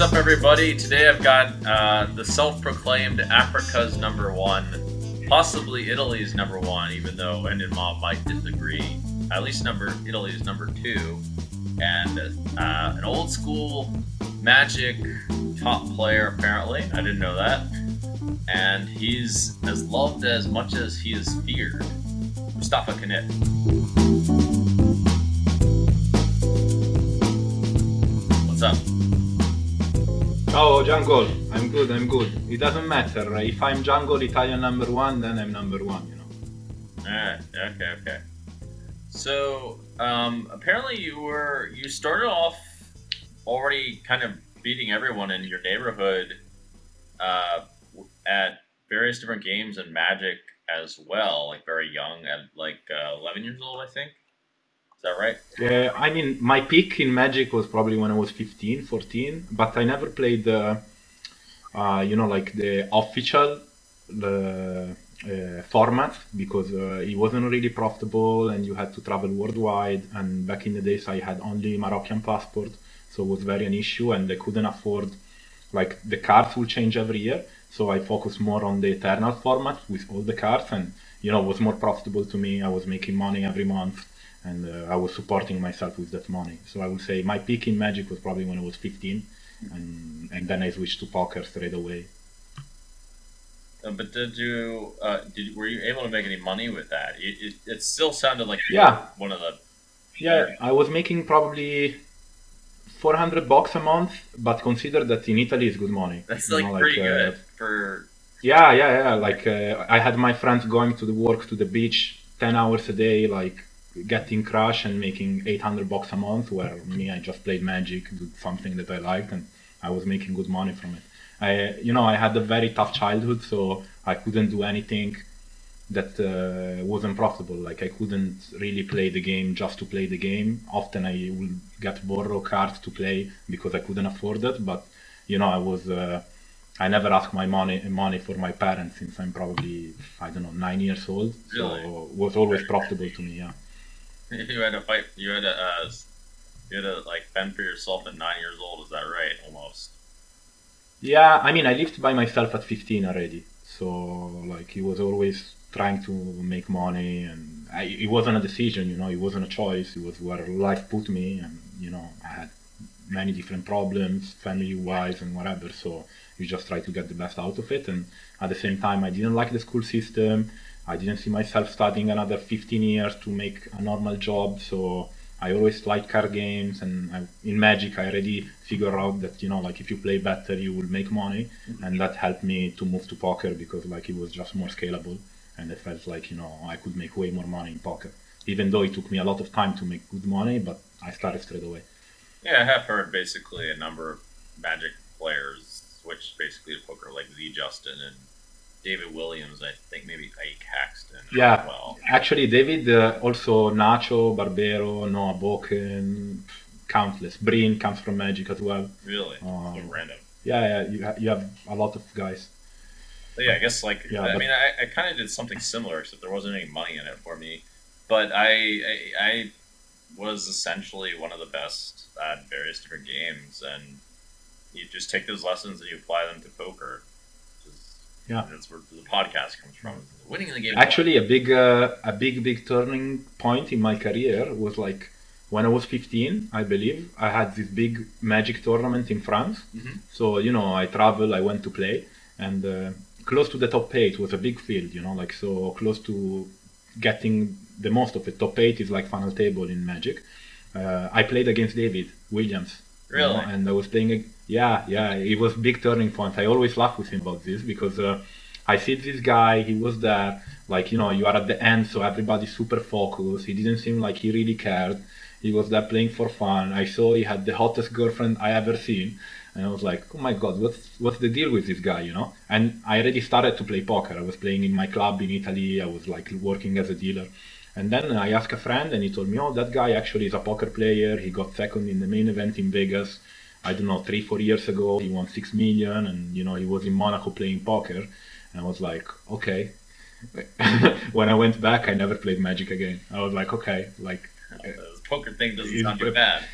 What's up, everybody? Today I've got uh, the self proclaimed Africa's number one, possibly Italy's number one, even though and Mom might disagree. At least number Italy's number two, and uh, an old school Magic top player, apparently. I didn't know that. And he's as loved as much as he is feared. Mustapha Kanit. What's up? Oh, Jungle. I'm good, I'm good. It doesn't matter. If I'm Jungle Italian number one, then I'm number one, you know. Alright, okay, okay. So, um, apparently you were, you started off already kind of beating everyone in your neighborhood uh, at various different games and Magic as well, like very young, at like uh, 11 years old, I think. Is that right? Yeah, I mean, my peak in Magic was probably when I was 15, 14, but I never played the, uh, you know, like the official the uh, format because uh, it wasn't really profitable and you had to travel worldwide. And back in the days, I had only Moroccan passport, so it was very an issue, and I couldn't afford. Like the cards will change every year, so I focused more on the eternal format with all the cards, and you know, it was more profitable to me. I was making money every month and uh, I was supporting myself with that money. So I would say my peak in Magic was probably when I was 15, and, and then I switched to poker straight away. Uh, but did you, uh, did were you able to make any money with that? It, it, it still sounded like yeah one of the yeah I was making probably 400 bucks a month, but consider that in Italy is good money. That's like, know, like pretty uh, good for. Yeah, yeah, yeah. Like uh, I had my friends going to the work to the beach 10 hours a day, like getting crash and making 800 bucks a month where me i just played magic did something that i liked and i was making good money from it i you know i had a very tough childhood so i couldn't do anything that uh, wasn't profitable like i couldn't really play the game just to play the game often i would get borrow cards to play because i couldn't afford it but you know i was uh, I never asked my money money for my parents since I'm probably I don't know nine years old. Really? So it was always profitable to me. Yeah. you had to fight. You had to. Uh, you had to like fend for yourself at nine years old. Is that right? Almost. Yeah, I mean, I lived by myself at 15 already. So like, he was always trying to make money, and I, it wasn't a decision. You know, it wasn't a choice. It was where life put me, and you know, I had many different problems, family-wise and whatever. So you just try to get the best out of it. And at the same time, I didn't like the school system. I didn't see myself studying another 15 years to make a normal job. So I always liked card games, and I, in Magic, I already figured out that you know, like if you play better, you will make money, mm-hmm. and that helped me to move to poker because like it was just more scalable, and I felt like you know I could make way more money in poker, even though it took me a lot of time to make good money, but I started straight away. Yeah, I have heard basically a number of Magic players switch basically to poker, like Z Justin and David Williams, I think maybe Ike Haxton. Yeah, well. actually, David, uh, also Nacho, Barbero, Noah Boeken, countless. Breen comes from Magic as well. Really? Um, so random. Yeah, yeah, you, ha- you have a lot of guys. But yeah, I guess like yeah, I mean, I, I kind of did something similar, except there wasn't any money in it for me. But I, I, I was essentially one of the best at various different games, and you just take those lessons and you apply them to poker yeah, that's where the podcast comes from. Winning the game. Actually, a big, uh, a big, big turning point in my career was like when I was 15, I believe. I had this big magic tournament in France. Mm-hmm. So you know, I traveled, I went to play, and uh, close to the top eight was a big field. You know, like so close to getting the most of it. Top eight is like final table in Magic. Uh, I played against David Williams. Really? You know, and I was playing yeah, yeah, it was big turning point. I always laugh with him about this because uh, I see this guy. He was there, like you know, you are at the end, so everybody's super focused. He didn't seem like he really cared. He was there playing for fun. I saw he had the hottest girlfriend I ever seen, and I was like, oh my god, what's what's the deal with this guy, you know? And I already started to play poker. I was playing in my club in Italy. I was like working as a dealer. And then I asked a friend, and he told me, "Oh, that guy actually is a poker player. He got second in the main event in Vegas. I don't know, three, four years ago, he won six million, and you know he was in Monaco playing poker, and I was like, okay. when I went back, I never played Magic again. I was like, okay, like poker thing doesn't sound too bad.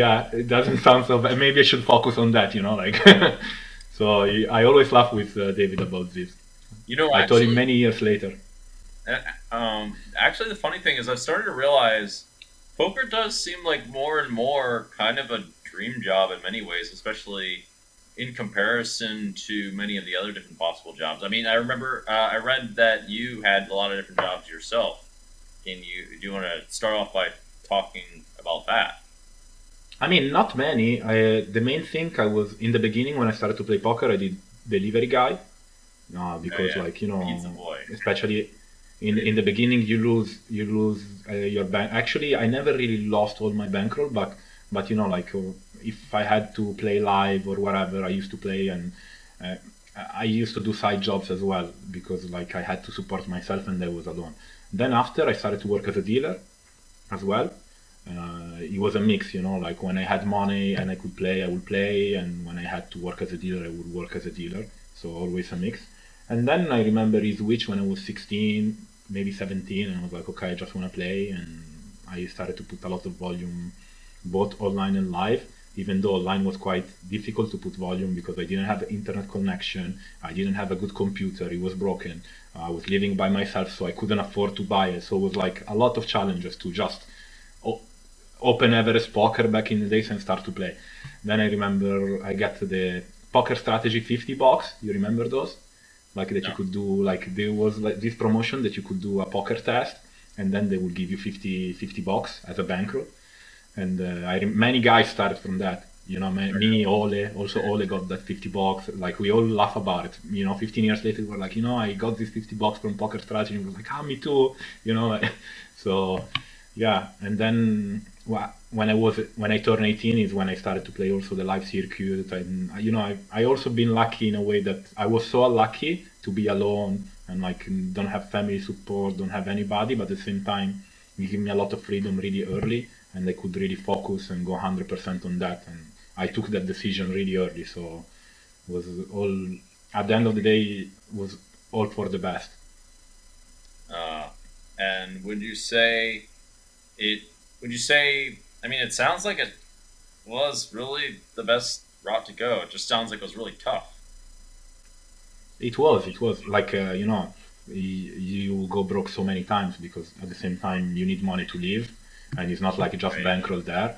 yeah, it doesn't sound so bad. Maybe I should focus on that, you know, like. so I always laugh with uh, David about this. You know, I actually, told him many years later. Uh, um, actually, the funny thing is, I've started to realize poker does seem like more and more kind of a dream job in many ways, especially in comparison to many of the other different possible jobs. I mean, I remember uh, I read that you had a lot of different jobs yourself. Can you do you want to start off by talking about that? I mean, not many. I, the main thing I was in the beginning when I started to play poker, I did delivery guy, uh, because yeah. like you know, especially in in the beginning, you lose you lose uh, your bank. Actually, I never really lost all my bankroll, but but you know, like uh, if I had to play live or whatever, I used to play and. Uh, I used to do side jobs as well because like I had to support myself and I was alone. Then after I started to work as a dealer as well. Uh, it was a mix, you know, like when I had money and I could play, I would play, and when I had to work as a dealer, I would work as a dealer. So always a mix. And then I remember he switched when I was 16, maybe 17, and I was like, okay, I just want to play, and I started to put a lot of volume, both online and live. Even though online was quite difficult to put volume because I didn't have internet connection, I didn't have a good computer, it was broken. I was living by myself, so I couldn't afford to buy it. So it was like a lot of challenges to just open Everest Poker back in the days and start to play. Then I remember I got the Poker Strategy 50 box. You remember those? Like that you could do like there was like this promotion that you could do a poker test and then they would give you 50 50 bucks as a bankroll. And uh, I many guys started from that. You know, me, me, Ole, also Ole got that 50 bucks. Like we all laugh about it. You know, 15 years later, we're like, you know, I got this 50 bucks from Poker Strategy. And we're like, ah, me too. You know, so yeah. And then wha- when I was when I turned 18 is when I started to play also the live circuit. And you know, I I also been lucky in a way that I was so lucky to be alone and like don't have family support, don't have anybody, but at the same time, it gave me a lot of freedom really early, and I could really focus and go 100% on that. And I took that decision really early, so was all at the end of the day was all for the best. Uh, and would you say it? Would you say? I mean, it sounds like it was really the best route to go. It just sounds like it was really tough. It was, it was like uh, you know, you go broke so many times because at the same time you need money to live, and it's not like just Right. bankroll there.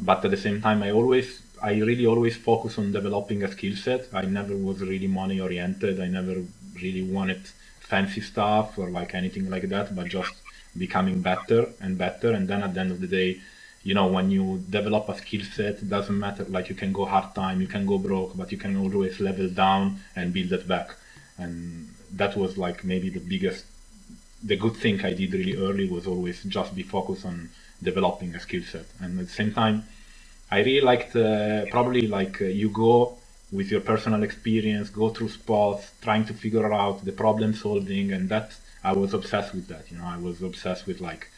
But at the same time, I always, I really always focus on developing a skill set. I never was really money oriented. I never really wanted fancy stuff or like anything like that, but just becoming better and better. And then at the end of the day, you know, when you develop a skill set, it doesn't matter. Like you can go hard time, you can go broke, but you can always level down and build it back. And that was like maybe the biggest, the good thing I did really early was always just be focused on developing a skill set. And at the same time, I really liked uh, probably like uh, you go with your personal experience, go through spots, trying to figure out the problem solving, and that I was obsessed with that. You know, I was obsessed with like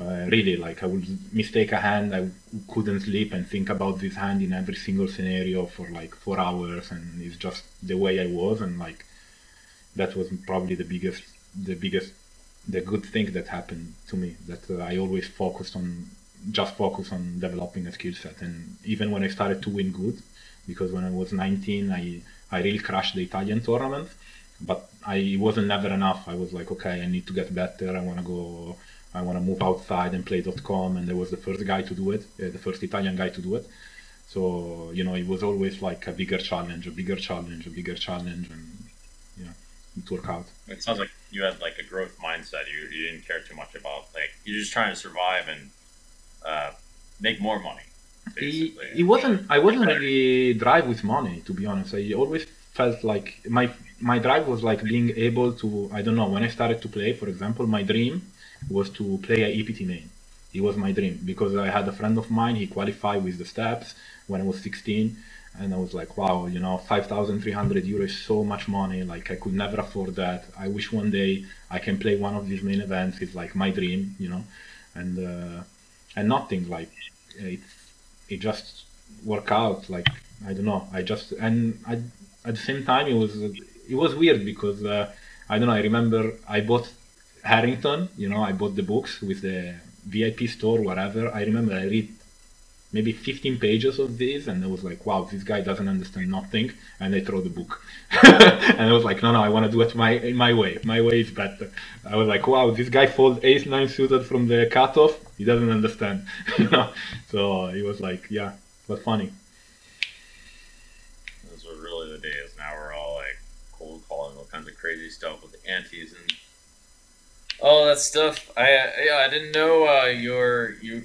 uh, really like I would mistake a hand, I couldn't sleep and think about this hand in every single scenario for like four hours, and it's just the way I was, and like that was probably the biggest, the biggest, the good thing that happened to me. That uh, I always focused on, just focus on developing a skill set, and even when I started to win good, because when I was 19, I I really crashed the Italian tournament, but I it wasn't never enough. I was like, okay, I need to get better. I want to go. I want to move outside and play .com, and I was the first guy to do it, uh, the first Italian guy to do it. So you know, it was always like a bigger challenge, a bigger challenge, a bigger challenge, and yeah, it worked out. It sounds like you had like a growth mindset. You you didn't care too much about like you're just trying to survive and uh, make more money. It, it wasn't. I wasn't really drive with money, to be honest. I always felt like my my drive was like being able to. I don't know. When I started to play, for example, my dream was to play a EPT main. It was my dream because I had a friend of mine. He qualified with the steps when I was 16, and I was like, wow, you know, 5,300 euros so much money. Like I could never afford that. I wish one day I can play one of these main events. It's like my dream, you know, and uh, and nothing like it. It just worked out. Like I don't know. I just and I at the same time it was it was weird because uh, I don't know. I remember I bought Harrington. You know, I bought the books with the VIP store, whatever. I remember I read maybe 15 pages of this, and I was like, wow, this guy doesn't understand nothing, and I throw the book. and I was like, no, no, I want to do it my my way. My way is better. I was like, wow, this guy folds ace nine suited from the cutoff. He doesn't understand, you know. So it was like, yeah, but funny. Those were really the days. Now we're all like cold calling all kinds of crazy stuff with the antes and all that stuff. I yeah, I didn't know uh, your you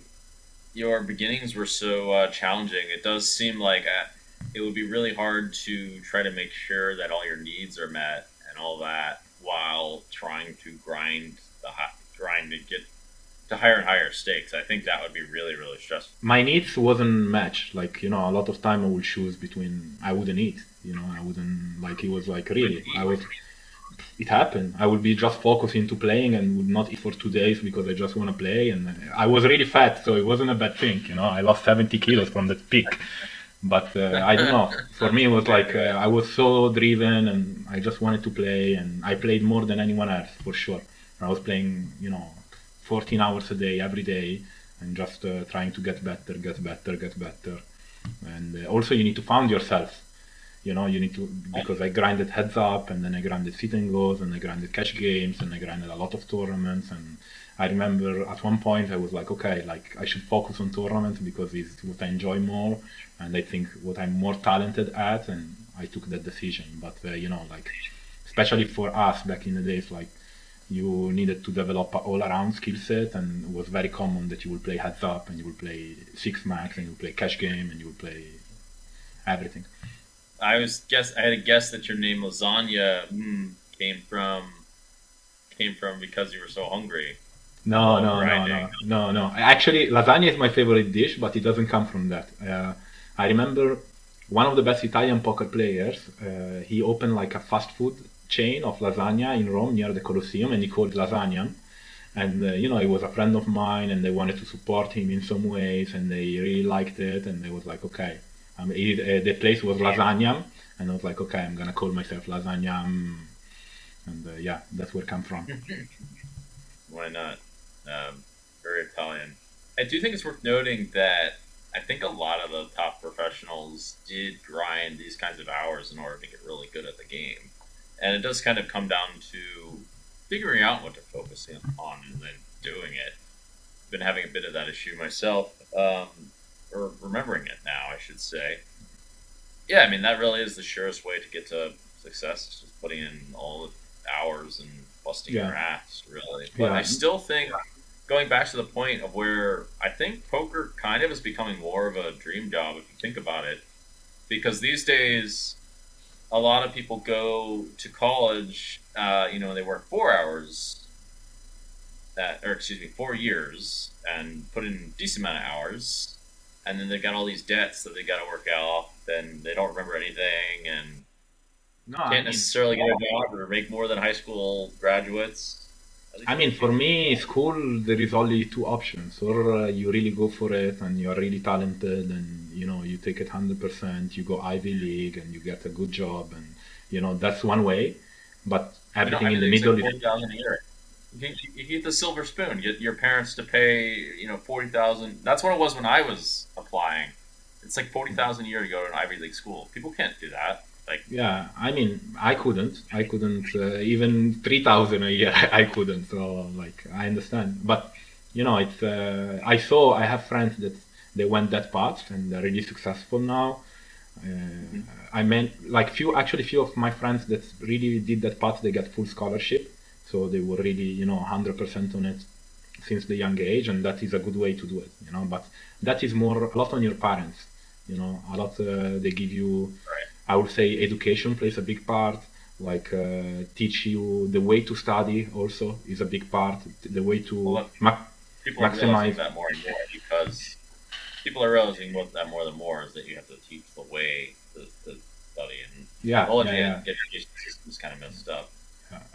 your beginnings were so uh, challenging. It does seem like uh, it would be really hard to try to make sure that all your needs are met and all that while trying to grind the high, trying to get to higher and higher stakes. I think that would be really really stressful. My needs wasn't matched. Like you know, a lot of time I would choose between. I wouldn't eat. You know, I wouldn't like. It was like really. I would it happened. I would be just focused into playing and would not eat for two days because I just want to play. And I was really fat, so it wasn't a bad thing. You know, I lost 70 kilos from that peak. But uh, I don't know. For me, it was like uh, I was so driven and I just wanted to play. And I played more than anyone else, for sure. I was playing, you know, 14 hours a day, every day, and just uh, trying to get better, get better, get better. And uh, also, you need to find yourself you know, you need to because I grinded heads up and then I grinded sit and goes and I grinded cash games and I grinded a lot of tournaments and I remember at one point I was like, okay, like I should focus on tournaments because it's what I enjoy more and I think what I'm more talented at and I took that decision. But uh, you know, like especially for us back in the days, like you needed to develop an all-around skill set and it was very common that you would play heads up and you would play six max and you would play cash game and you would play everything. I was guess I had a guess that your name lasagna mm, came from came from because you were so hungry. No, no, no, no, no, no. Actually, lasagna is my favorite dish, but it doesn't come from that. Uh, I remember one of the best Italian poker players. Uh, he opened like a fast food chain of lasagna in Rome near the Colosseum, and he called lasagna. And uh, you know, he was a friend of mine, and they wanted to support him in some ways, and they really liked it, and they was like, okay, um, it, uh, the place was Lasagna, and I was like, okay, I'm gonna call myself Lasagna, and uh, yeah, that's where it come from. Why not? Um, very Italian. I do think it's worth noting that I think a lot of the top professionals did grind these kinds of hours in order to get really good at the game, and it does kind of come down to figuring out what to focus on and then doing it. I've been having a bit of that issue myself. Um, or remembering it now, I should say. Yeah, I mean that really is the surest way to get to success. Is just putting in all the hours and busting yeah. your ass, really. But yeah. I still think, going back to the point of where I think poker kind of is becoming more of a dream job if you think about it, because these days, a lot of people go to college. Uh, you know, they work four hours, that, or excuse me, four years, and put in a decent amount of hours, and then they've got all these debts that they got to work out. Then they don't remember anything and no, can't I mean, necessarily get a job or make more than high school graduates. I mean, for me, school there is only two options: or uh, you really go for it and you are really talented, and you know you take it hundred percent. You go Ivy League and you get a good job, and you know that's one way. But everything you know, in the middle is you, you get the silver spoon. Get your parents to pay, you know, forty thousand. That's what it was when I was applying. It's like forty thousand a year to go to an Ivy League school. People can't do that. Like, yeah, I mean, I couldn't. I couldn't uh, even three thousand a year. I couldn't. So, like, I understand. But you know, it's. Uh, I saw. I have friends that they went that path and they're really successful now. Uh, mm-hmm. I meant like few actually few of my friends that really did that path. They got full scholarship so they were really, you know, 100% on it since the young age, and that is a good way to do it, you know. But that is more a lot on your parents, you know. A lot uh, they give you. Right. I would say education plays a big part. Like uh, teach you the way to study also is a big part. The way to well, ma- people maximize that more and more because people are realizing that more than more is that you have to teach the way to, to study and yeah, yeah, yeah. education system is kind of messed up.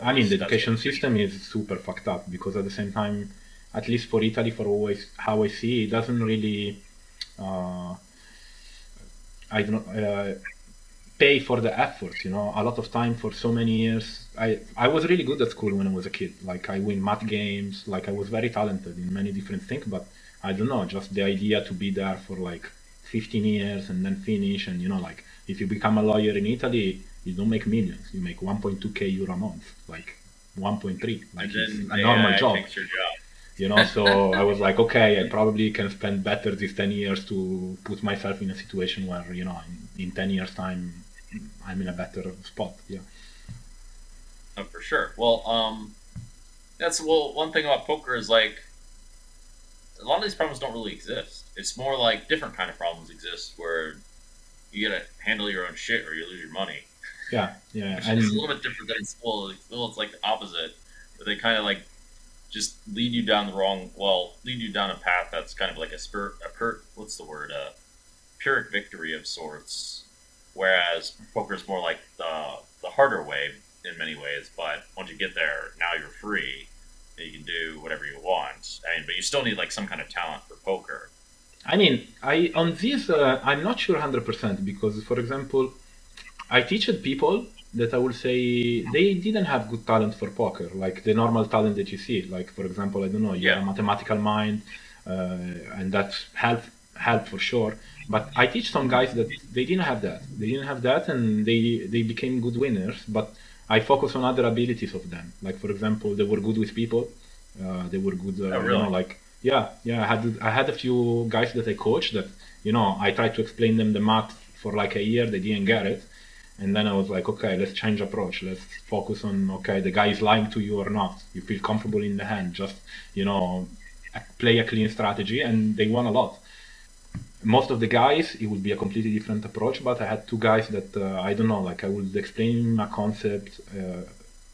I mean, the education system is super fucked up because at the same time, at least for Italy, for always how I see, it doesn't really. Uh, I don't. Uh, pay for the effort. You know, a lot of time for so many years. I I was really good at school when I was a kid. Like I win math games. Like I was very talented in many different things. But I don't know, just the idea to be there for like 15 years and then finish. And you know, like if you become a lawyer in Italy, you don't make millions. You make 1.2k euro a month. Like 1.3. Like it's a normal job. job you know? So i was like okay i probably can spend better these 10 years to put myself in a situation where you know in, in 10 years time i'm in a better spot yeah. Oh, for sure. Well um that's well one thing about poker is like a lot of these problems don't really exist. It's more like different kind of problems exist where you gotta handle your own shit or you lose your money. Yeah yeah and it's a little bit different than school. Well it's like the opposite. Where they kind of like just lead you down the wrong well lead you down a path that's kind of like a spur a per what's the word a pyrrhic victory of sorts. Whereas poker is more like the the harder way in many ways but once you get there now you're free. You can do whatever you want. I mean but you still need like some kind of talent for poker. I mean I on this uh, I'm not sure 100% because for example I teach people that I would say they didn't have good talent for poker, like the normal talent that you see. Like for example, I don't know, you yeah. a mathematical mind, uh, and that's help help for sure. But I teach some guys that they didn't have that. They didn't have that, and they they became good winners. But I focus on other abilities of them. Like for example, they were good with people. Uh, they were good. Uh, oh, really? You know, like yeah, yeah. I had I had a few guys that I coached that you know I tried to explain them the math for like a year. They didn't get it and then I was like, okay, let's change approach. Let's focus on, okay, the guy is lying to you or not. You feel comfortable in the hand. Just, you know, play a clean strategy. And they won a lot. Most of the guys, it would be a completely different approach. But I had two guys that, uh, I don't know, like I would explain a concept, uh,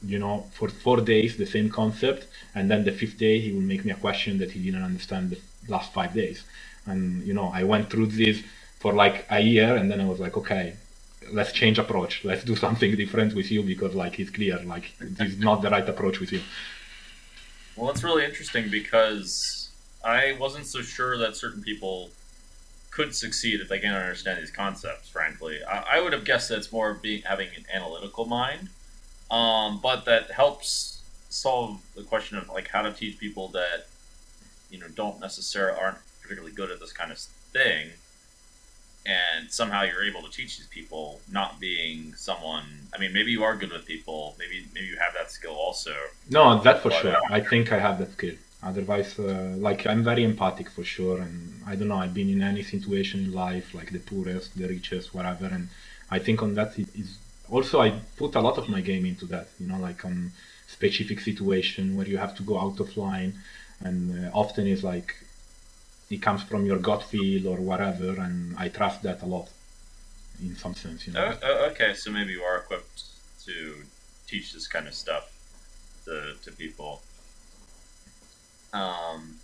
you know, for four days, the same concept. And then the fifth day, he would make me a question that he didn't understand the last five days. And, you know, I went through this for like a year. And then I was like, okay, let's change approach. Let's do something different with you because like it's clear like this is not the right approach with you. Well, that's really interesting because I wasn't so sure that certain people could succeed if they can't understand these concepts. Frankly, I, I would have guessed that it's more being having an analytical mind, um, but that helps solve the question of like how to teach people that you know don't necessarily aren't particularly good at this kind of thing and somehow you're able to teach these people not being someone i mean maybe you are good with people maybe maybe you have that skill also. No that for but, sure. I think i have that skill. Otherwise uh, like i'm very empathic for sure and i don't know i've been in any situation in life like the poorest the richest whatever and i think on that it is also i put a lot of my game into that you know like on specific situation where you have to go out of line and uh, often is like it comes from your gut feel or whatever, and I trust that a lot, in some sense. You know. Oh, oh, okay, so maybe you are equipped to teach this kind of stuff to to people. Um,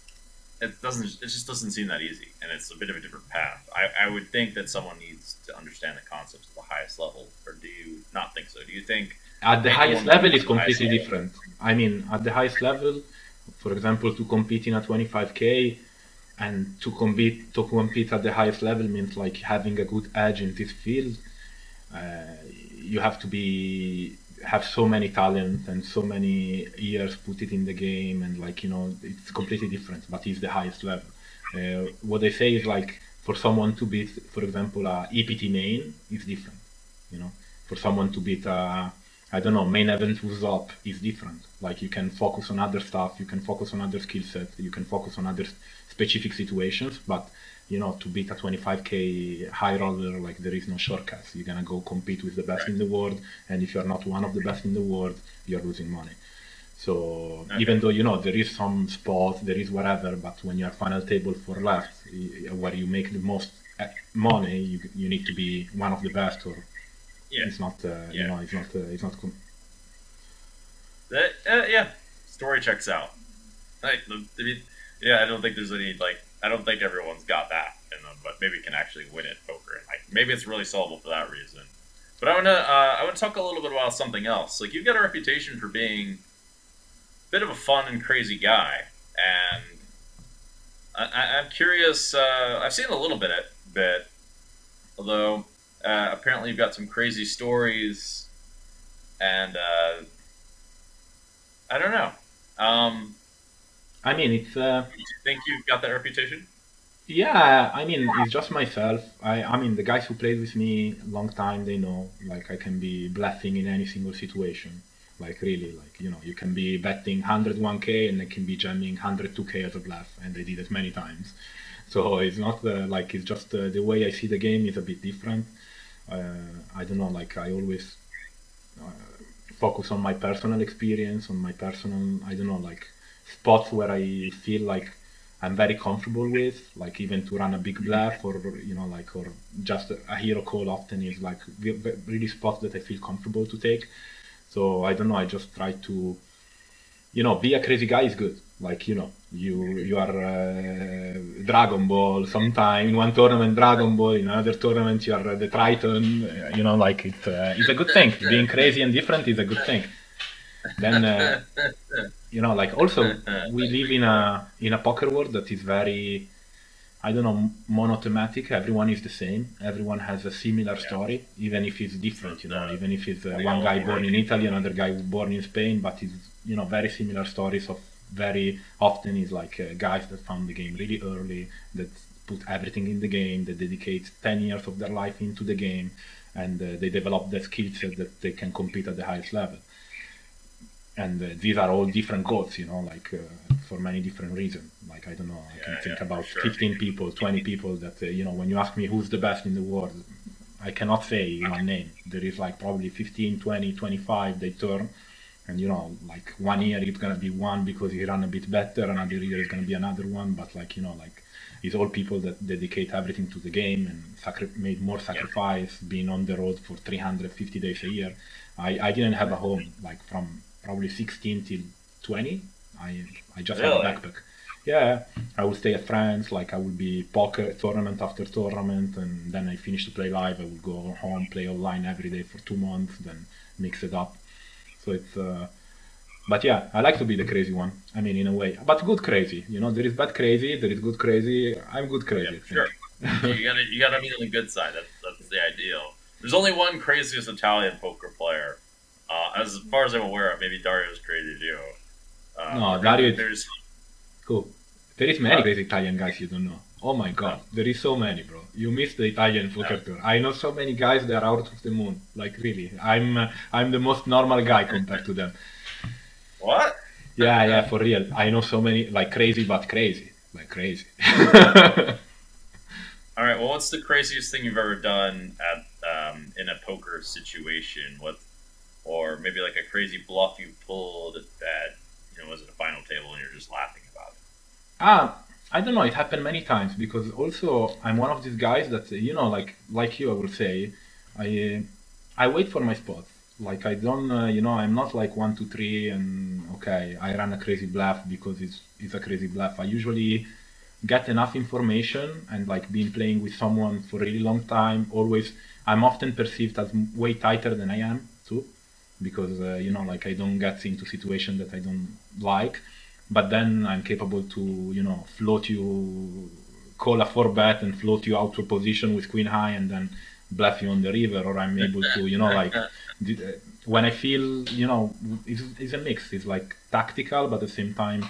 it doesn't. It just doesn't seem that easy, and it's a bit of a different path. I, I would think that someone needs to understand the concepts at the highest level, or do you not think so? Do you think at the highest level is completely different? I mean, at the highest level, for example, to compete in a 25k, and to compete to compete at the highest level means like having a good edge in this field. Uh, you have to be have so many talent and so many years put it in the game and like you know it's completely different but it's the highest level uh, what they say is like for someone to beat for example a ept main is different you know for someone to beat a I don't know, main event WSOP is different. Like you can focus on other stuff, you can focus on other skill sets you can focus on other specific situations, but you know, to beat a 25k high roller, like there is no shortcuts. You're gonna go compete with the best right. in the world, and if you're not one of the best in the world, you're losing money. So okay. even though you know there is some spot, there is whatever, but when you're final table for left, where you make the most eh, money, you, you need to be one of the best or yeah. It's not. Uh, yeah. You know, he's not. Uh, he's not. Cool. That, uh, yeah, story checks out. Like, I mean, yeah, I don't think there's any like. I don't think everyone's got that in them, but maybe can actually win at poker. And like, maybe it's really solvable for that reason. But I want to. Uh, I want to talk a little bit about something else. Like, you've got a reputation for being a bit of a fun and crazy guy, and I, am curious. Uh, I've seen a little bit, of, bit, although Uh, apparently, you've got some crazy stories, and uh, I don't know. Um, I mean, it's. Uh, you think you've got that reputation? Yeah, I mean, it's just myself. I, I mean, the guys who played with me a long time, they know, like, I can be bluffing in any single situation. Like, really, like, you know, you can be betting 101k and I can be jamming 102k as a bluff, and I did it many times. So it's not uh, like, it's just uh, the way I see the game is a bit different. Uh, I don't know, like, I always uh, focus on my personal experience, on my personal, I don't know, like, spots where I feel like I'm very comfortable with, like even to run a big bluff or you know like or just a hero call often is like really spots that I feel comfortable to take. So I don't know. I just try to, you know, be a crazy guy is good. Like you know, you you are uh, Dragon Ball. Sometime in one tournament Dragon Ball, in another tournament you are the Triton. You know, like it's uh, it's a good thing. Being crazy and different is a good thing. Then. Uh, you know like also we live in a in a poker world that is very i don't know monothematic. Everyone is the same. Everyone has a similar yeah. story even if it's different you know even if it's uh, one guy born in italy another guy born in spain but it's you know very similar stories of very often is like uh, guys that found the game really early that put everything in the game that dedicate 10 years of their life into the game and uh, they develop the skill set that they can compete at the highest level and uh, these are all different goals you know like uh, for many different reasons like i don't know i can think yeah, about sure. 15 people 20 people that uh, you know when you ask me who's the best in the world i cannot say one name there is like probably 15 20 25 they turn and you know like one year it's gonna be one because he ran a bit better another year is gonna be another one but like you know like it's all people that dedicate everything to the game and sacri- made more sacrifice yeah. being on the road for 350 days a year I, I didn't have a home like from probably 16 till 20. I I just really? had a backpack. Yeah, I would stay at friends. Like I would be poker tournament after tournament, and then I finish to play live. I would go home, play online every day for two months, then mix it up. So it's. Uh, but yeah, I like to be the crazy one. I mean, in a way, but good crazy. You know, there is bad crazy, there is good crazy. I'm good crazy. Yeah, sure. you gotta you gotta be on the good side. That's that's the ideal. There's only one craziest Italian poker player, uh, as far as I'm aware maybe Dario's created you. Uh, no, Dario. There's cool. There is many uh, great Italian guys you don't know. Oh my god, there is so many, bro. You missed the Italian poker tour. I know so many guys that are out of the moon. Like really, I'm uh, I'm the most normal guy compared to them. What? Yeah, yeah, for real. I know so many like crazy, but crazy, like crazy. All right. Well, what's the craziest thing you've ever done at um, in a poker situation? What or maybe like a crazy bluff you pulled that you know was at a final table and you're just laughing about it? Ah, I don't know. It happened many times because also I'm one of these guys that you know, like like you, I will say, I I wait for my spot. Like I don't, uh, you know, I'm not like one, two, three, and okay, I run a crazy bluff because it's it's a crazy bluff. I usually get enough information and like being playing with someone for a really long time. Always, I'm often perceived as way tighter than I am too because uh, you know like I don't get into situation that I don't like but then I'm capable to you know float you call a four bet and float you out to a position with queen high and then bluff you on the river or I'm able to you know like uh, when I feel you know it's, it's a mix. It's like tactical but at the same time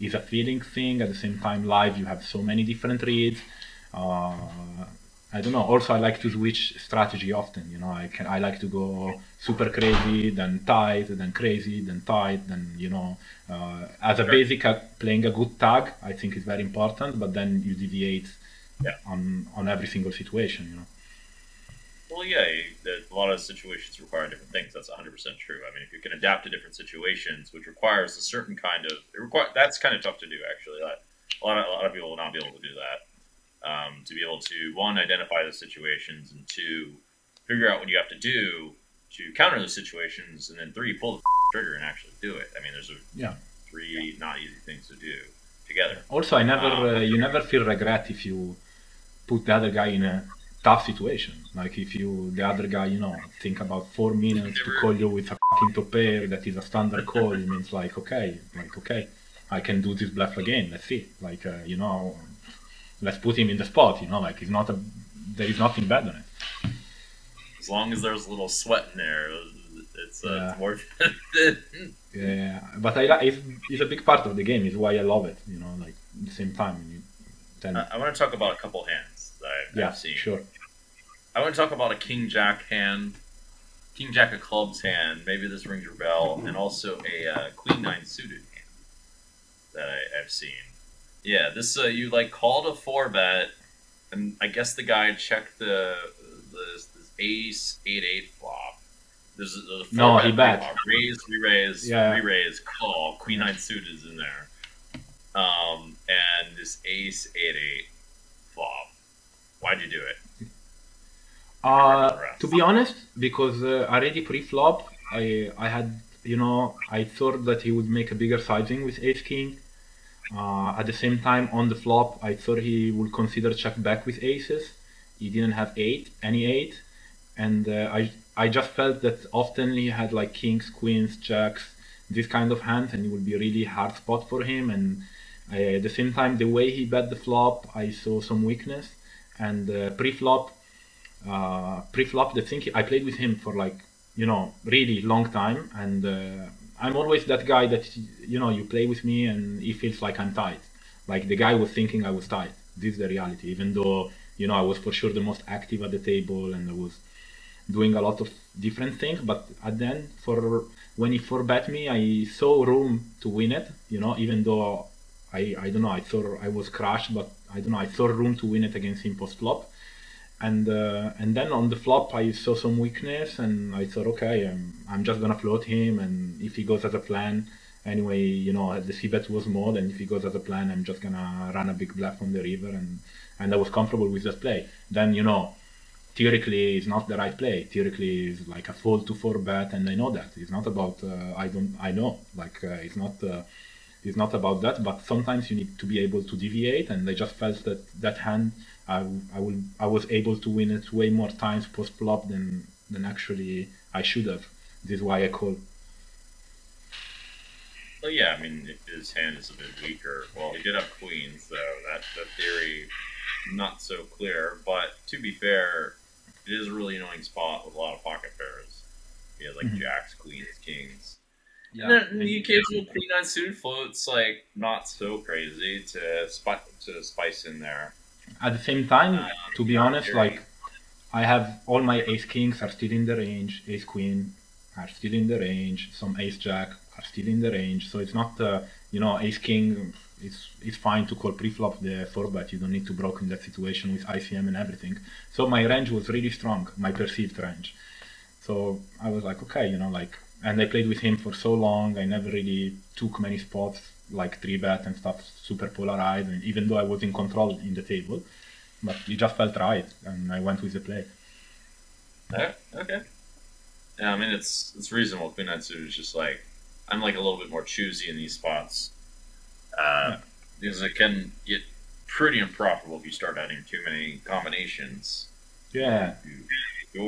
it's a feeling thing. At the same time live you have so many different reads. Uh, I don't know. Also, I like to switch strategy often. You know, I can I like to go super crazy, then tight, then crazy, then tight, then you know, uh, as a basic, uh, playing a good tag I think is very important. But then you deviate yeah. on on every single situation. You know. Well, yeah, a lot of situations require different things. That's 100 percent true. I mean, if you can adapt to different situations, which requires a certain kind of, it require, that's kind of tough to do actually. That, a lot of a lot of people will not be able to do that um, to be able to one identify the situations and two figure out what you have to do to counter those situations, and then three pull the trigger and actually do it. I mean, there's a, yeah three not easy things to do together. Also, I never um, uh, you never feel regret if you put the other guy in a tough situation. Like if you the other guy, you know, think about four minutes never, to call you with a fucking top pair that is a standard call. It means like okay, like okay, I can do this bluff again. Let's see. Like uh, you know, let's put him in the spot. You know, like it's not a there is nothing bad on it. as long as there's a little sweat in there, it's, uh, Yeah. it's worth it. Yeah, but I like it's, it's a big part of the game. Is why I love it. You know, like at the same time. You, then I, I want to talk about a couple hands that I've, yeah, I've seen. sure. I want to talk about a King Jack hand, King Jack of clubs hand. Maybe this rings your bell, and also a uh, Queen Nine suited hand that I, I've seen. Yeah, this uh, you like called a four bet, and I guess the guy checked the this, this ace eight eight flop. There's a, a four No, bet he bet. raise, re-raise, Yeah. re-raise, call. Queen nine suited is in there, um, and this ace eight eight flop. Why'd you do it? Uh, to be honest, because uh, already pre-flop, I I had you know I thought that he would make a bigger sizing with Ace King. Uh, at the same time, on the flop, I thought he would consider check back with aces. He didn't have eight, any eight, and uh, I I just felt that often he had like kings, queens, jacks, this kind of hands, and it would be really hard spot for him. And uh, at the same time, the way he bet the flop, I saw some weakness. And uh, pre-flop, uh, pre-flop, the thing I played with him for like you know really long time, and uh, I'm always that guy that you know you play with me and it feels like I'm tight. Like the guy was thinking I was tight. This is the reality. Even though you know I was for sure the most active at the table and I was doing a lot of different things, but at the end, for when he bet me, I saw room to win it. You know, even though I I don't know, I thought I was crushed, but I don't know, I saw room to win it against him post flop and uh, and then on the flop I saw some weakness and I thought okay um, I'm just gonna float him. And if he goes as a plan anyway you know the c bet was more and if he goes as a plan I'm just gonna run a big bluff on the river. And and I was comfortable with that play. Then you know theoretically it's not the right play. Theoretically it's like a fold to four bet. And I know that. It's not about uh, I don't I know. Like uh, it's not uh, it's not about that. But sometimes you need to be able to deviate. And I just felt that that hand I, I will I was able to win it way more times post flop than than actually I should have. This is why I call. Well, yeah, I mean, his hand is a bit weaker. Well, he did have queens, so that, that theory not so clear. But to be fair, it is a really annoying spot with a lot of pocket pairs. He has like Mhm. jacks, queens, kings. Yeah. And then the occasional queen nine suited floats, like not so crazy to spi- to spice in there. At the same time, to be honest, like I have all my ace kings are still in the range, ace queen are still in the range, some ace jack are still in the range. So it's not uh, you know ace king. It's it's fine to call pre-flop the four bet. You don't need to broke in that situation with ICM and everything. So my range was really strong, my perceived range. So I was like, okay, you know, like, and I played with him for so long. I never really took many spots like three bet and stuff, super polarized. And even though I was in control in the table, but it just felt right, and I went with the play. Yeah, okay. Yeah, I mean it's it's reasonable. Queen nine suited is just like I'm like a little bit more choosy in these spots. Uh, because it can get pretty improbable if you start adding too many combinations. Yeah,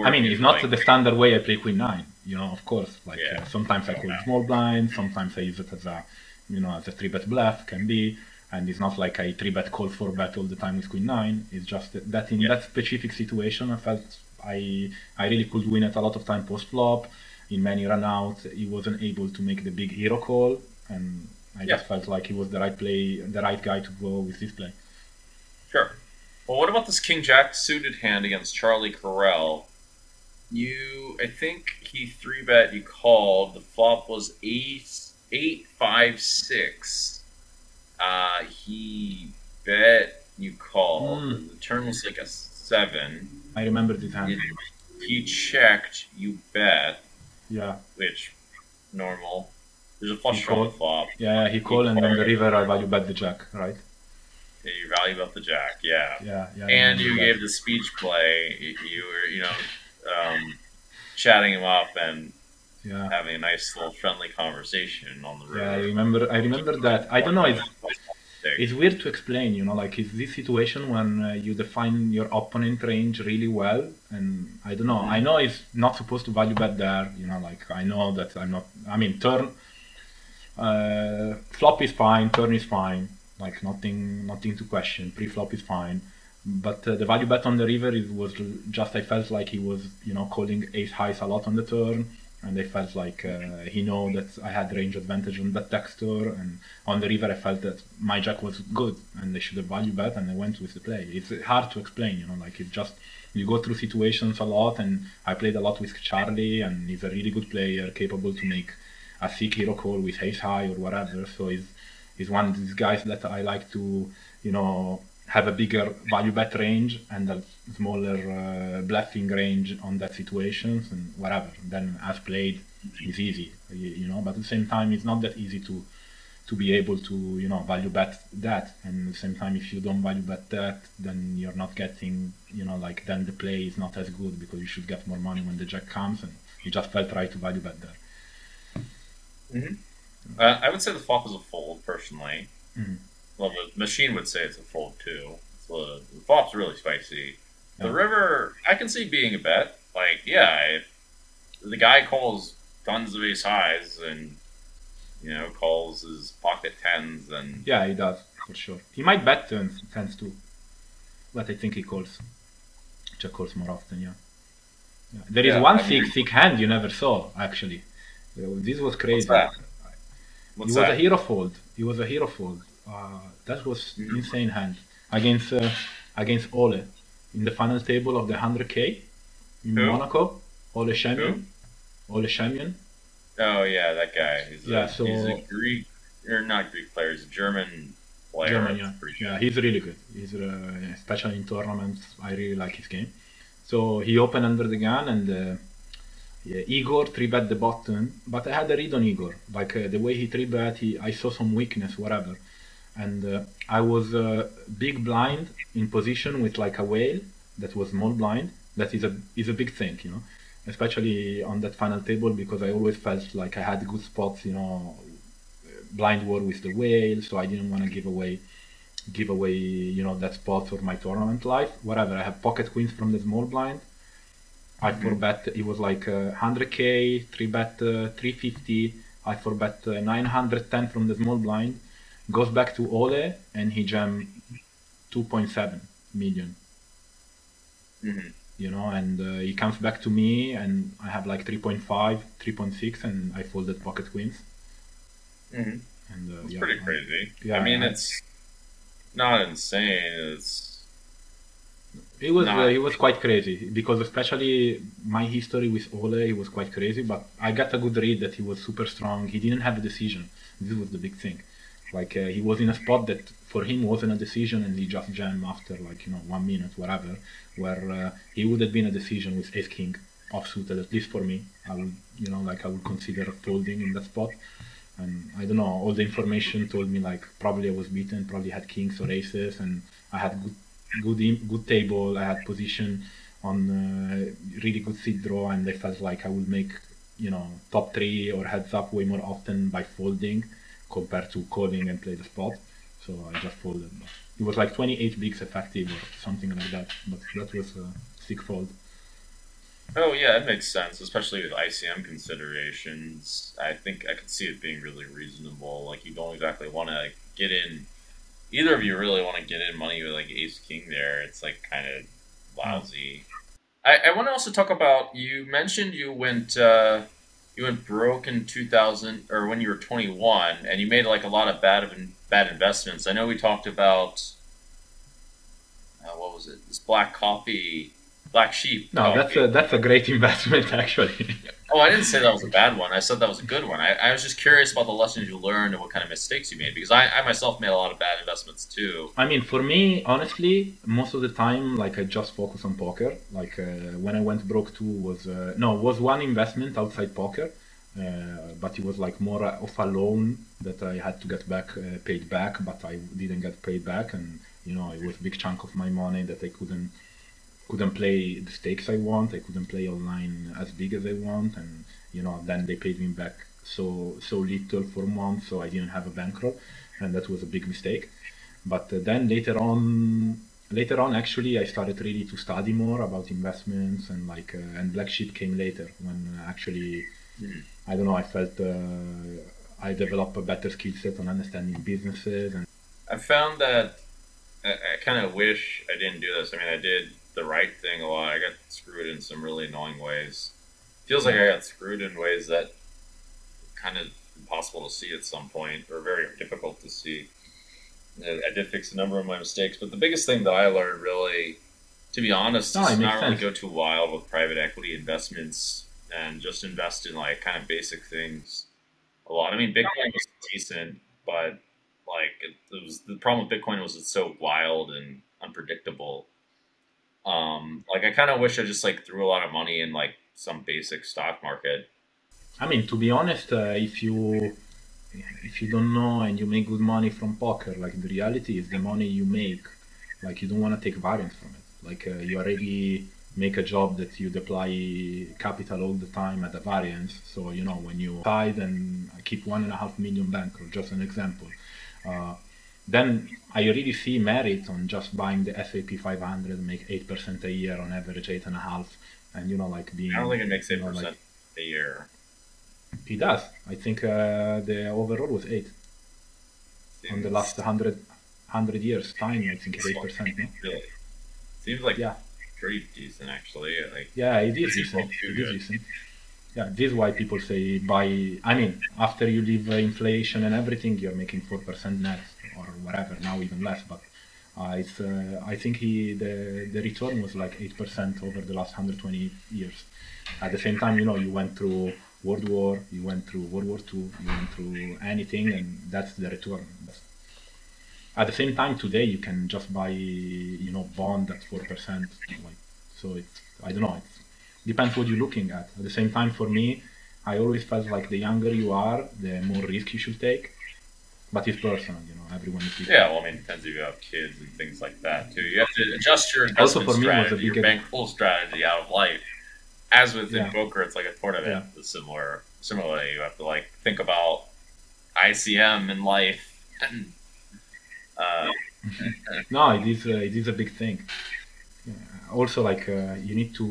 I mean, it's not like- the standard way I play Queen Nine. You know, of course. Like Yeah. uh, sometimes I call it small blind, sometimes I use it as a, you know, as a three bet bluff can be, and it's not like I three bet call four bet all the time with Queen Nine. It's just that- in Yeah. that specific situation, I felt I I really could win it a lot of time post flop. In many run outs, he wasn't able to make the big hero call, and I just felt like he was the right play, the right guy to go with this play. Sure. Well, what about this King Jack suited hand against Charlie Carrel? You, I think he three bet. You called. The flop was eight, eight, five, six. Uh, he bet. You called. Mm. The turn was like a seven. I remember the time. You- He checked. You bet, Yeah, which normal. There's a flush draw flop. yeah, he called, and on the river I value bet the jack, right? Yeah, You value bet the jack. Yeah. Yeah, yeah. And you gave the speech play. You you were, you know, um, chatting him up and Yeah. having a nice little friendly conversation on the road. Yeah, I remember. I remember that. I don't know. It's, it's weird to explain. You know, like is this situation when uh, you define your opponent range really well, and I don't know. I know it's not supposed to value bet there. You know, like I know that I'm not. I mean, turn uh, flop is fine, turn is fine. Like nothing, nothing to question. Pre-flop is fine. But uh, the value bet on the river is, was just I felt like he was you know calling ace highs a lot on the turn, and I felt like uh, he know that I had range advantage on that texture, and on the river I felt that my jack was good and they should have value bet, and I went with the play. It's hard to explain, you know, like it just you go through situations a lot, and I played a lot with Charlie, and he's a really good player, capable to make a sick hero call with ace high or whatever. So he's he's one of these guys that I like to you know have a bigger value bet range and a smaller uh, bluffing range on that situations and whatever. Then as played, it's easy, you, you, know. But at the same time, it's not that easy to to be able to you know value bet that. And at the same time, if you don't value bet that, then you're not getting you know like then the play is not as good because you should get more money when the jack comes, and you just felt right to value bet there. Mm-hmm. Uh, I would say the flop is a fold personally. Mm-hmm. Well, the machine would say it's a fold too. So the flop's really spicy. The river, I can see being a bet. Like, yeah, if the guy calls tons of ace highs and you know calls his pocket tens and yeah, he does for sure. He might bet tens, tens too, but I think he calls. Check calls more often. Yeah. yeah. There is Yeah, one I mean- thick thick hand you never saw actually. Uh, This was crazy. What's that? He what's was that? a hero fold. He was a hero fold. Uh, that was insane hand against uh, against Ole in the final table of the 100k in Who? Monaco. Ole Schemion. Ole Schemion. Oh yeah, that guy. He's a, Yeah, so- he's a Greek or not Greek player. He's a German player. German, yeah. Sure. Yeah, he's really good. He's uh, especially in tournaments. I really like his game. So he opened under the gun and uh, yeah, Igor three bet the button, but I had a read on Igor. Like uh, the way he three bet, he I saw some weakness, whatever, and uh, I was uh, big blind in position with like a whale that was small blind. That is a is a big thing, you know, especially on that final table because I always felt like I had good spots, you know, blind war with the whale, so I didn't want to give away give away you know that spot for my tournament life. Whatever i have pocket queens from the small blind. I Mhm. four bet it was like uh, 100k 3 bet uh, 350 i four bet uh, 910 from the small blind goes back to ole and he jam 2.7 million Mhm. you know and uh, he comes back to me and i have like 3.5 3.6 and i folded pocket queens Mhm. and uh, It's yeah, pretty I- crazy. yeah, I mean, I- it's not insane. It's It was Nah. uh, it was quite crazy because especially my history with Ole, it was quite crazy. But I got a good read that he was super strong. He didn't have a decision. This was the big thing. Like uh, he was in a spot that for him wasn't a decision, and he just jammed after like you know one minute, whatever. Where uh, he would have been a decision with Ace King offsuited, at least for me. I would you know like I would consider folding in that spot. And I don't know. All the information told me like probably I was beaten, probably had kings or aces, and I had good good good table. I had position on uh, really good seat draw, and I felt like I would make you know top three or heads up way more often by folding compared to calling and play the spot. So I just folded. It was like 28 bigs effective or something like that. But that was a sick fold. oh yeah, it makes sense, especially with ICM considerations. I think I could see it being really reasonable. Like you don't exactly want to get in. Either of you really want to get in money with like Ace King there. It's like kind of lousy. I, I want to also talk about. You mentioned you went. Uh, you went broke in 2000 or when you were 21 and you made like a lot of bad bad investments. I know we talked about uh, what was it? This black coffee black sheep No, coffee. that's a that's a great investment actually. oh i didn't say that was a bad one i said that was a good one I, I was just curious about the lessons you learned and what kind of mistakes you made because I, I myself made a lot of bad investments too I mean, for me, honestly, most of the time, like I just focus on poker. Like uh, when I went broke too was uh, no was one investment outside poker, uh, but it was like more of a loan that I had to get back uh, paid back, but I didn't get paid back, and you know it was a big chunk of my money that I couldn't couldn't play the stakes I want. I couldn't play online as big as I want, and you know then they paid me back so so little for months, so I didn't have a bankroll, and that was a big mistake. But uh, then later on, later on, actually, I started really to study more about investments and like uh, and Black Sheep came later when uh, actually Mhm. I don't know I felt uh, I developed a better skill set on understanding businesses and I found that I, I kind of wish I didn't do this. I mean, I did the right thing a lot. I got screwed in some really annoying ways. Feels like I got screwed in ways that kind of impossible to see at some point, or very difficult to see. I did fix a number of my mistakes, but the biggest thing that I learned really, to be honest, No, is not really sense. go too wild with private equity investments and just invest in like kind of basic things a lot. I mean, Bitcoin was decent, but like it, it was the problem with Bitcoin was it's so wild and unpredictable. Um, like I kind of wish I just like threw a lot of money in like some basic stock market. I mean, to be honest, uh, if you if you don't know and you make good money from poker, like the reality is the money you make, like you don't want to take variance from it. Like uh, you already make a job that you deploy capital all the time at a variance. So you know when you hide and keep one and a half million bank, or just an example, uh, then I really see merit on just buying the S&P 500, make eight percent a year on average, eight and a half, and you know like being. I don't think it makes you eight know, percent like- a year. He does. I think uh, the overall was eight on the last 100, 100 years time. I think it's eight percent. Really, seems like Yeah. pretty decent actually. Like Yeah, it is Seems decent. It is decent. Yeah, this is why people say buy. I mean, after you leave uh, inflation and everything, you're making four percent net or whatever. Now even less, but uh, it's. Uh, I think he the the return was like eight percent over the last 120 years. At the same time, you know, you went through World War, you went through World War Two, you went through anything, and that's the return. At the same time, today you can just buy, you know, bond at four percent. Like, so it's I don't know. it depends what you're looking at. At the same time, for me, I always felt like the younger you are, the more risk you should take. But it's personal, you know. Everyone is different. yeah, well, I mean, it depends if you have kids and things like that too. You have to adjust your investment Also, for me, it was a strategy, your big- bankroll strategy out of life. As with in poker, it's like a tournament. Yeah. Similar. Similarly, you have to like think about ICM in life. And, uh, No, it is. Uh, it is a big thing. Yeah. Also, like uh, you need to.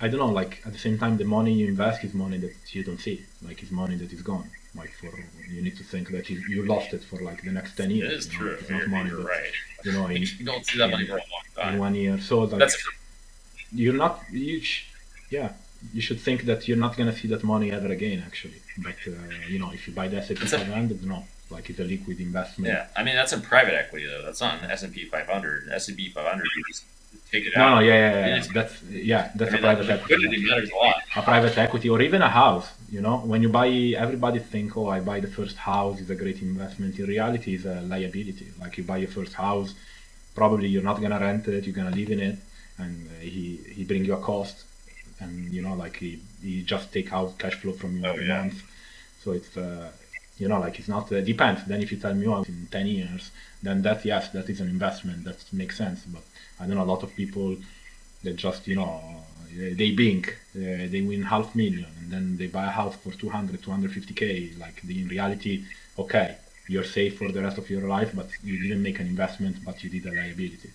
I don't know. Like at the same time, the money you invest is money that you don't see. Like it's money that is gone. Like for you need to think that you, you lost it for like the next ten years. is you know? true. It's not money you're that, right. you know in, You don't see that money for a long in one year. So like That's you're not. You sh- yeah. You should think that you're not gonna see that money ever again. Actually, but uh, you know if you buy the S&P a- 500, no. Like it's a liquid investment. yeah. I mean, that's in private equity though. That's not an S and P 500. S and P 500, you just take it No, out. no, yeah, yeah, yeah. Yeah. That's yeah, that's I mean, a private the equity. matters a lot. a private equity or even a house you know when you buy everybody think oh i buy the first house is a great investment. In reality is a liability. Like you buy your first house probably you're not gonna rent it you're gonna live in it and uh, he he bring you a cost and you know like he, he just take out cash flow from you Oh, every yeah. month. So it's uh, you know like it's not uh, depends. Then if you tell me oh in 10 years then that yes that is an investment. That makes sense. But i don't know a lot of people they just you know they blink uh, they win half million and then they buy a house for 200 250k like the, in reality okay you're safe for the rest of your life but you didn't make an investment but you did a liability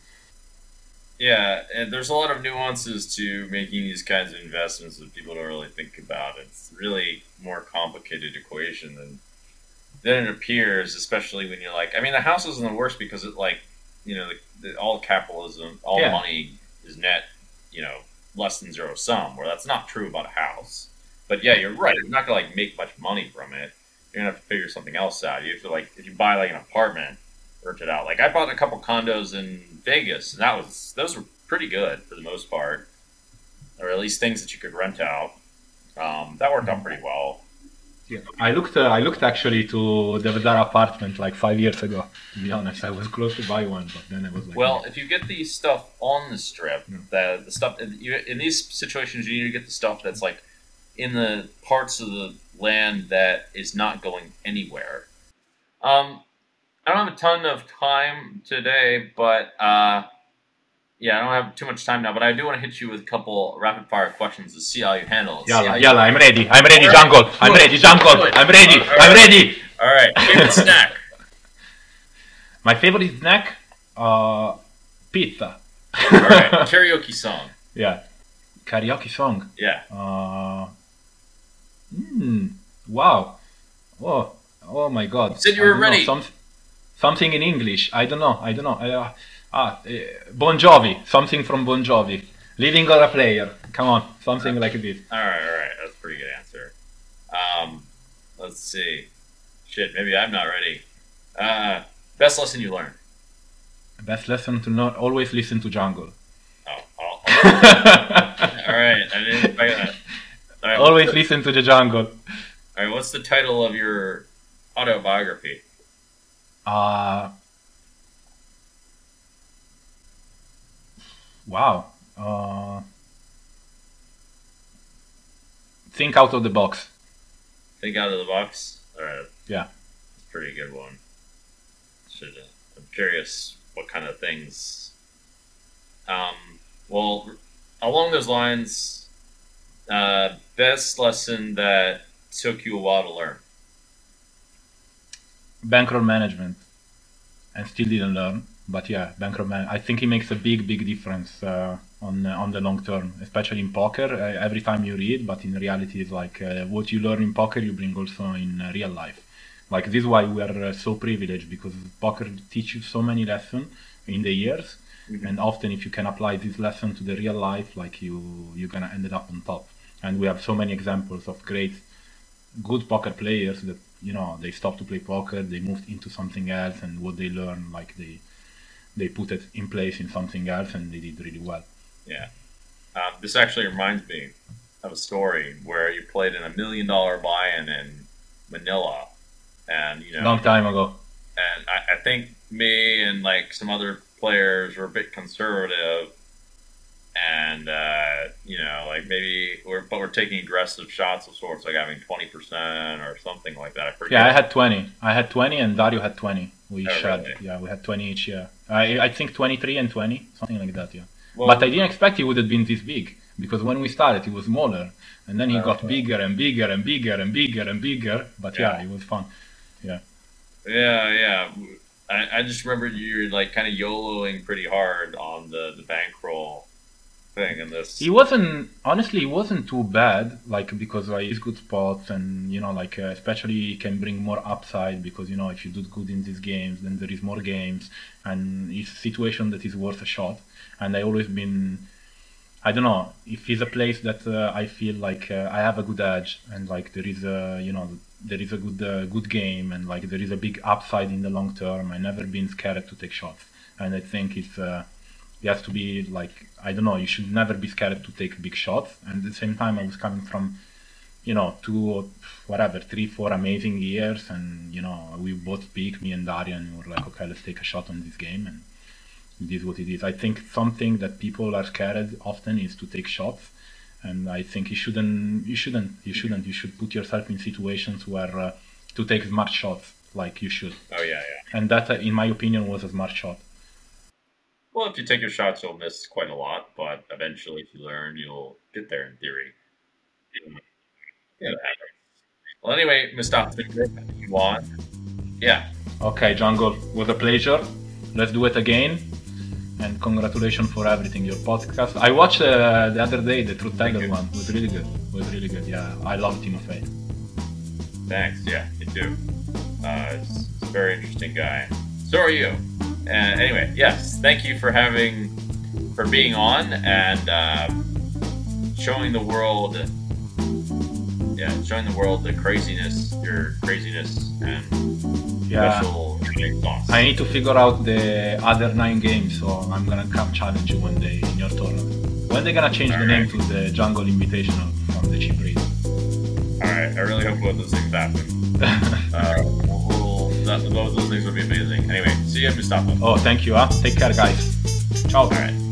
Yeah, and there's a lot of nuances to making these kinds of investments that people don't really think about. It's really more complicated equation than than it appears, especially when you're like, I mean, the house isn't the worst because it like, you know, the, the, all capitalism, all Yeah. money is net, you know, less than zero sum. Where that's not true about a house. But yeah, you're right. You're not gonna like make much money from it. You're gonna have to figure something else out. You have to like, if you buy like an apartment, rent it out. Like I bought a couple condos in Vegas, and that was those were pretty good for the most part, or at least things that you could rent out. Um, that worked out pretty well. Yeah. i looked uh, i looked actually to the Vdara apartment like five years ago to be honest i was close to buy one but then i was like Well, if you get the stuff on the strip, Yeah. the the stuff you, in these situations, you need to get the stuff that's like in the parts of the land that is not going anywhere. Um, I don't have a ton of time today, but uh, yeah, I don't have too much time now. But I do want to hit you with a couple rapid fire questions to see how you handle it. see Yalla, how you- yalla, I'm ready. I'm ready, right. Jungle. I'm ready, Jungle. I'm ready. All I'm ready. All right, favorite snack. My favorite snack, uh, pizza. All right, karaoke song. yeah. Karaoke song. Yeah. Uh, mm, wow. Oh, oh my God. You said you were ready. some- something in English. I don't know. I don't know. Uh, ah, uh, Bon Jovi. Something from Bon Jovi. Living on a player. Come on, something like this. All right, all right. That's a pretty good answer. Um, let's see. Shit, maybe I'm not ready. Uh, best lesson you learned? Best lesson to not always listen to Jungle. Oh, I'll, I'll all right. I didn't expect that. All right, always the- listen to the Jungle. All right, what's the title of your autobiography? Uh, wow. Uh, think out of the box. Think out of the box. All right. Yeah. A pretty good one. Should I'm curious what kind of things. Um. Well, along those lines, uh, best lesson that took you a while to learn. bankroll management and still didn't learn but yeah bankroll man i think it makes a big big difference uh, on uh, on the long term especially in poker. Uh, every time you read but in reality it's like uh, what you learn in poker you bring also in uh, real life. Like this is why we are uh, so privileged because poker teaches you so many lessons in the years. Mhm. and often if you can apply this lesson to the real life like you you're gonna end up on top. And we have so many examples of great good poker players that you know they stopped to play poker they moved into something else and what they learned like they they put it in place in something else and they did really well Yeah. Uh, this actually reminds me of a story where you played in a million dollar buy-in in Manila, and you know, long time ago and I, I think me and like some other players were a bit conservative, and uh, you know, like maybe we're but we're taking aggressive shots of sorts, like having twenty percent or something like that. I forget. yeah i had 20 i had 20 and dario had 20 we Oh, shared really? yeah we had 20 each yeah i i think 23 and 20 something like that yeah. Well, but i didn't expect it would have been this big because when we started it was smaller. And then he got bigger and bigger and bigger and bigger and bigger. But yeah, Yeah. it was fun. Yeah, yeah. I, I just remember you like kind of YOLOing pretty hard on the the bankroll thing, and this. He wasn't honestly. He wasn't too bad. Like because like, he's good spots, and you know, like uh, especially can bring more upside because you know if you do good in these games, then there is more games, and it's a situation that is worth a shot. And I always been, I don't know, if he's a place that uh, I feel like uh, I have a good edge, and like there is a you know there is a good uh, good game, and like there is a big upside in the long term. I never been scared to take shots, and I think it's. Uh, you have to be like I don't know. You should never be scared to take big shots. And at the same time, I was coming from, you know, two or whatever, three, four amazing years, and you know, we both peaked, me and Dario, and we were like, okay, let's take a shot on this game, and it is what it is. I think something that people are scared often is to take shots, and I think you shouldn't, you shouldn't, you shouldn't. You should put yourself in situations where uh, to take smart shots, like you should. Oh yeah, yeah. And that, uh, in my opinion, was a smart shot. Well, if you take your shots, you'll miss quite a lot, but eventually, if you learn, you'll get there in theory. Yeah. Well, anyway, Mustapha, it's been great you on. Yeah, Okay, Jungle, was a pleasure. Let's do it again. And congratulations for everything, your podcast. I watched uh, the other day the Trueteller one. It was really good. It was really good. Yeah, I love Timofey. thanks. Yeah, me too. Uh, it's, it's a very interesting guy. So are you. Anyway, yes, thank you for having, for being on and uh, showing the world, yeah, showing the world the craziness, your craziness and Yeah. special thoughts. I need to figure out the other nine games, so I'm gonna come challenge you one day in your tournament. When they gonna change the name to the Jungle Invitational from the cheap rate? All right, I really hope both those things happen. Uh, we'll, we'll, that, those, those things would be. Anyway, see you, Mustapha. oh, thank you. Huh? Take care, guys. Ciao. All right.